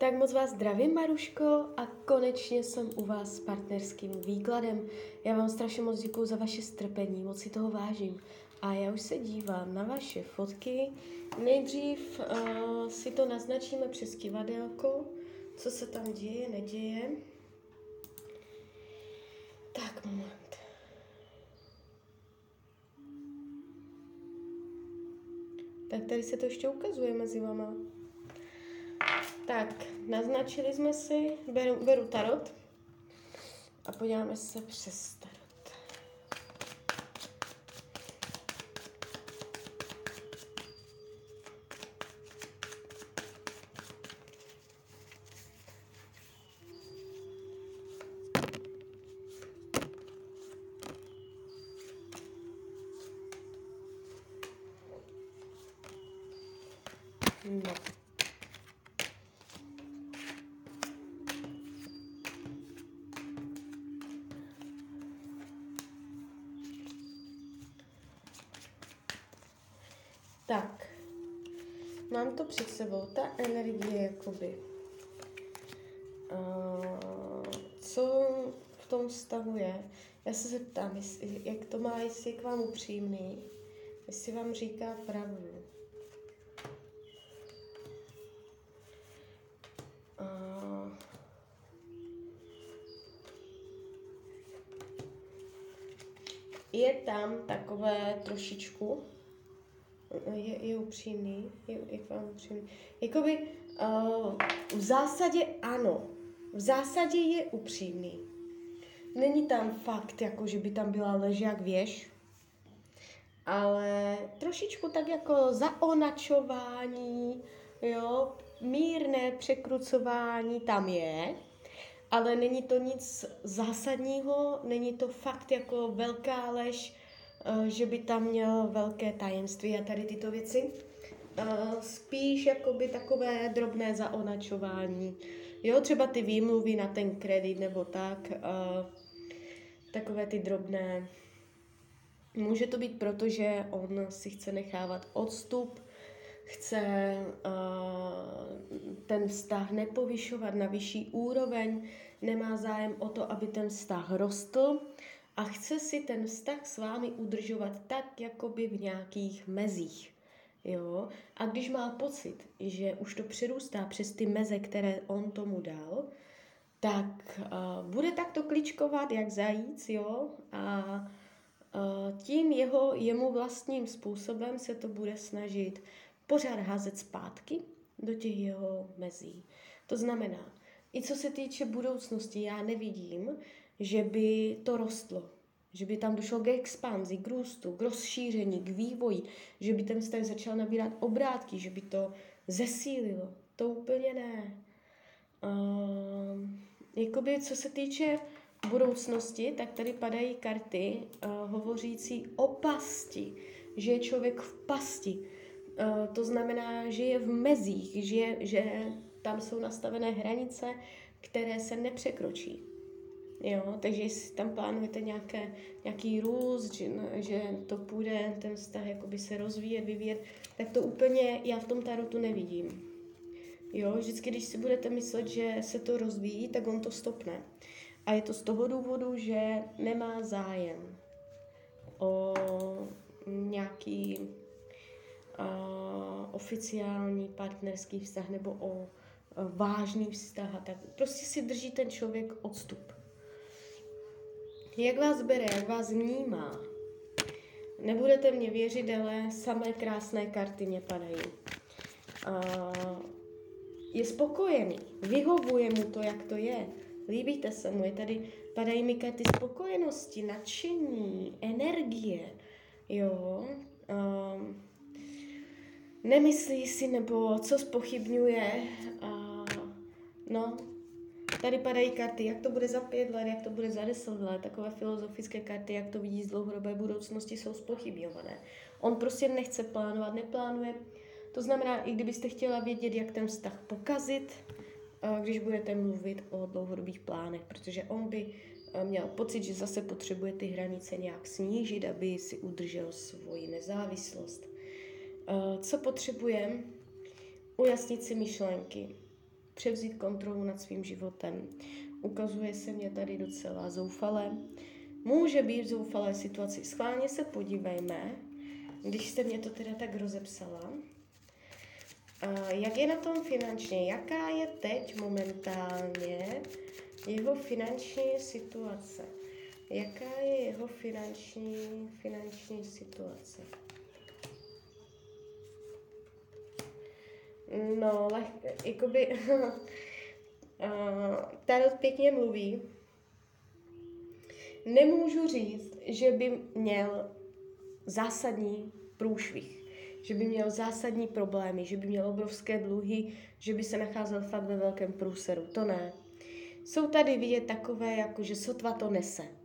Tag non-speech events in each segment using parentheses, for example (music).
Tak moc vás zdravím, Maruško, a konečně jsem u vás s partnerským výkladem. Já vám strašně moc děkuji za vaše strpení, moc si toho vážím. A já už se dívám na vaše fotky. Nejdřív uh, si to naznačíme přes kivadelko, co se tam děje, neděje. Tak, moment. Tak tady se to ještě ukazuje mezi vama. Tak, naznačili jsme si, beru, beru tarot a podíváme se přes tarot. No. Tak, mám to před sebou, ta energie jakoby. Uh, co v tom vztahu je? Já se zeptám, jestli, jak to má, jestli je k vám upřímný, jestli vám říká pravdu. Uh, je tam takové trošičku, je, je upřímný, je, je k vám upřímný. Jakoby uh, v zásadě ano, v zásadě je upřímný. Není tam fakt, jako že by tam byla ležák věž, ale trošičku tak jako zaonačování, jo, mírné překrucování tam je, ale není to nic zásadního, není to fakt jako velká lež, Eh, že by tam měl velké tajemství a tady tyto věci. Eh, spíš jakoby takové drobné zaonačování. Jo, třeba ty výmluvy na ten kredit nebo tak. Eh, takové ty drobné. Může to být proto, že on si chce nechávat odstup, chce ten vztah nepovyšovat na vyšší úroveň, nemá zájem o to, aby ten vztah rostl, a chce si ten vztah s vámi udržovat tak, jakoby v nějakých mezích. Jo? A když má pocit, že už to přerůstá přes ty meze, které on tomu dal, tak uh, bude takto kličkovat jak zajíc, jo? A uh, tím jeho, jemu vlastním způsobem se to bude snažit pořád házet zpátky do těch jeho mezí. To znamená, i co se týče budoucnosti, já nevidím, že by to rostlo, že by tam došlo k expanzi, k růstu, k rozšíření, k vývoji, že by ten vztah začal nabírat obrátky, že by to zesílilo. To úplně ne. Uh, jakoby co se týče budoucnosti, tak tady padají karty uh, hovořící o pasti, že je člověk v pasti. Uh, to znamená, že je v mezích, že, že tam jsou nastavené hranice, které se nepřekročí. Jo, takže jestli tam plánujete nějaké, nějaký růst, že, že to půjde, ten vztah jakoby se rozvíjet, vyvíjet, tak to úplně já v tom tarotu nevidím. Jo, vždycky, když si budete myslet, že se to rozvíjí, tak on to stopne. A je to z toho důvodu, že nemá zájem o nějaký uh, oficiální partnerský vztah nebo o uh, vážný vztah. Tak prostě si drží ten člověk odstup. Jak vás bere, jak vás vnímá. Nebudete mě věřit, ale samé krásné karty mě padají. Uh, je spokojený, vyhovuje mu to, jak to je. Líbíte se mu, je tady, padají mi karty spokojenosti, nadšení, energie, jo. Uh, nemyslí si, nebo co spochybňuje, uh, no, Tady padají karty, jak to bude za pět let, jak to bude za deset let, takové filozofické karty, jak to vidí z dlouhodobé budoucnosti, jsou spochybňované. On prostě nechce plánovat, neplánuje. To znamená, i kdybyste chtěla vědět, jak ten vztah pokazit, když budete mluvit o dlouhodobých plánech, protože on by měl pocit, že zase potřebuje ty hranice nějak snížit, aby si udržel svoji nezávislost. Co potřebujeme? Ujasnit si myšlenky převzít kontrolu nad svým životem. Ukazuje se mě tady docela zoufalé. Může být v zoufalé situaci. Schválně se podívejme, když jste mě to teda tak rozepsala. Jak je na tom finančně? Jaká je teď momentálně jeho finanční situace? Jaká je jeho finanční, finanční situace? No, leh, jakoby, uh, (laughs) Tarot pěkně mluví. Nemůžu říct, že by měl zásadní průšvih, že by měl zásadní problémy, že by měl obrovské dluhy, že by se nacházel fakt ve velkém průseru. To ne. Jsou tady vidět takové, jako že sotva to nese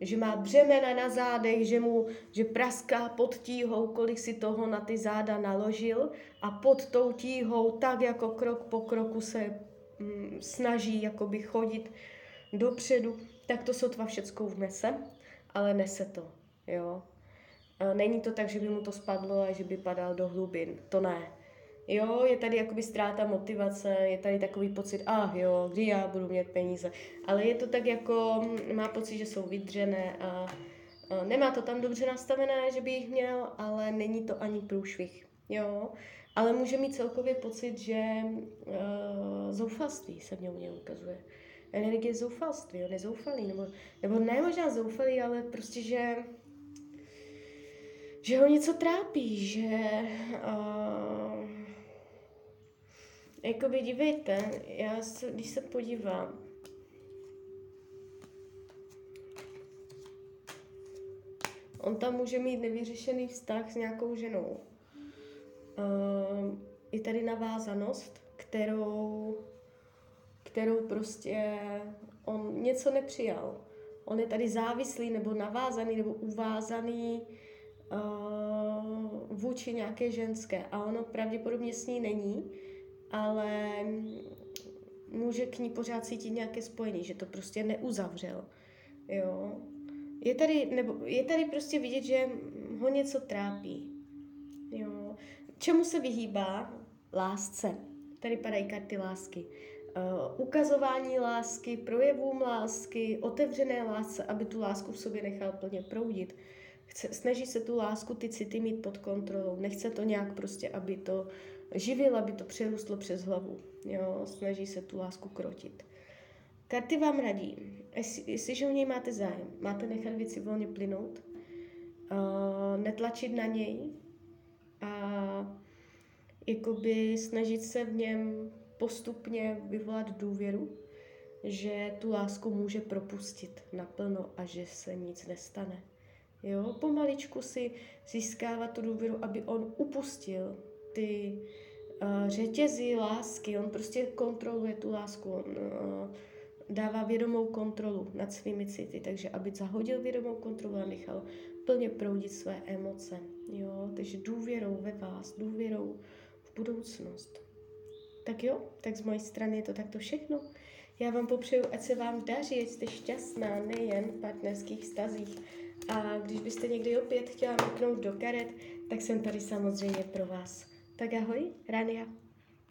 že má břemena na zádech, že mu, že praská pod tíhou, kolik si toho na ty záda naložil a pod tou tíhou tak jako krok po kroku se mm, snaží jakoby chodit dopředu, tak to sotva všeckou vnese, ale nese to, jo. Není to tak, že by mu to spadlo a že by padal do hlubin, to ne. Jo, je tady jakoby ztráta motivace, je tady takový pocit, ah jo, kdy já budu mít peníze. Ale je to tak jako, mm, má pocit, že jsou vydřené a, a nemá to tam dobře nastavené, že by jich měl, ale není to ani průšvih. Jo, ale může mít celkově pocit, že uh, zoufalství se v něm ukazuje. Energie zoufalství, on je zoufalý, nebo, nebo ne možná zoufalý, ale prostě, že že ho něco trápí, že uh, Jakoby dívejte, já se, když se podívám, on tam může mít nevyřešený vztah s nějakou ženou. Uh, je tady navázanost, kterou, kterou prostě on něco nepřijal. On je tady závislý nebo navázaný nebo uvázaný uh, vůči nějaké ženské a ono pravděpodobně s ní není ale může k ní pořád cítit nějaké spojení, že to prostě neuzavřel. Jo. Je tady, nebo je tady prostě vidět, že ho něco trápí. Jo. Čemu se vyhýbá? Lásce. Tady padají karty lásky. Uh, ukazování lásky, projevům lásky, otevřené lásce, aby tu lásku v sobě nechal plně proudit. Chce, snaží se tu lásku, ty city mít pod kontrolou. Nechce to nějak prostě, aby to živil, aby to přerůstlo přes hlavu. Jo, snaží se tu lásku krotit. Karty vám radí, jestli, jestliže o něj máte zájem, máte nechat věci volně plynout, uh, netlačit na něj a jakoby snažit se v něm postupně vyvolat důvěru, že tu lásku může propustit naplno a že se nic nestane. Jo, pomaličku si získávat tu důvěru, aby on upustil ty uh, řetězy lásky, on prostě kontroluje tu lásku, on uh, dává vědomou kontrolu nad svými city, takže aby zahodil vědomou kontrolu a nechal plně proudit své emoce. Jo? Takže důvěrou ve vás, důvěrou v budoucnost. Tak jo, tak z mojej strany je to takto všechno. Já vám popřeju, ať se vám daří, ať jste šťastná nejen v partnerských stazích. A když byste někdy opět chtěla mrknout do karet, tak jsem tady samozřejmě pro vás. Tak ahoj, Rania.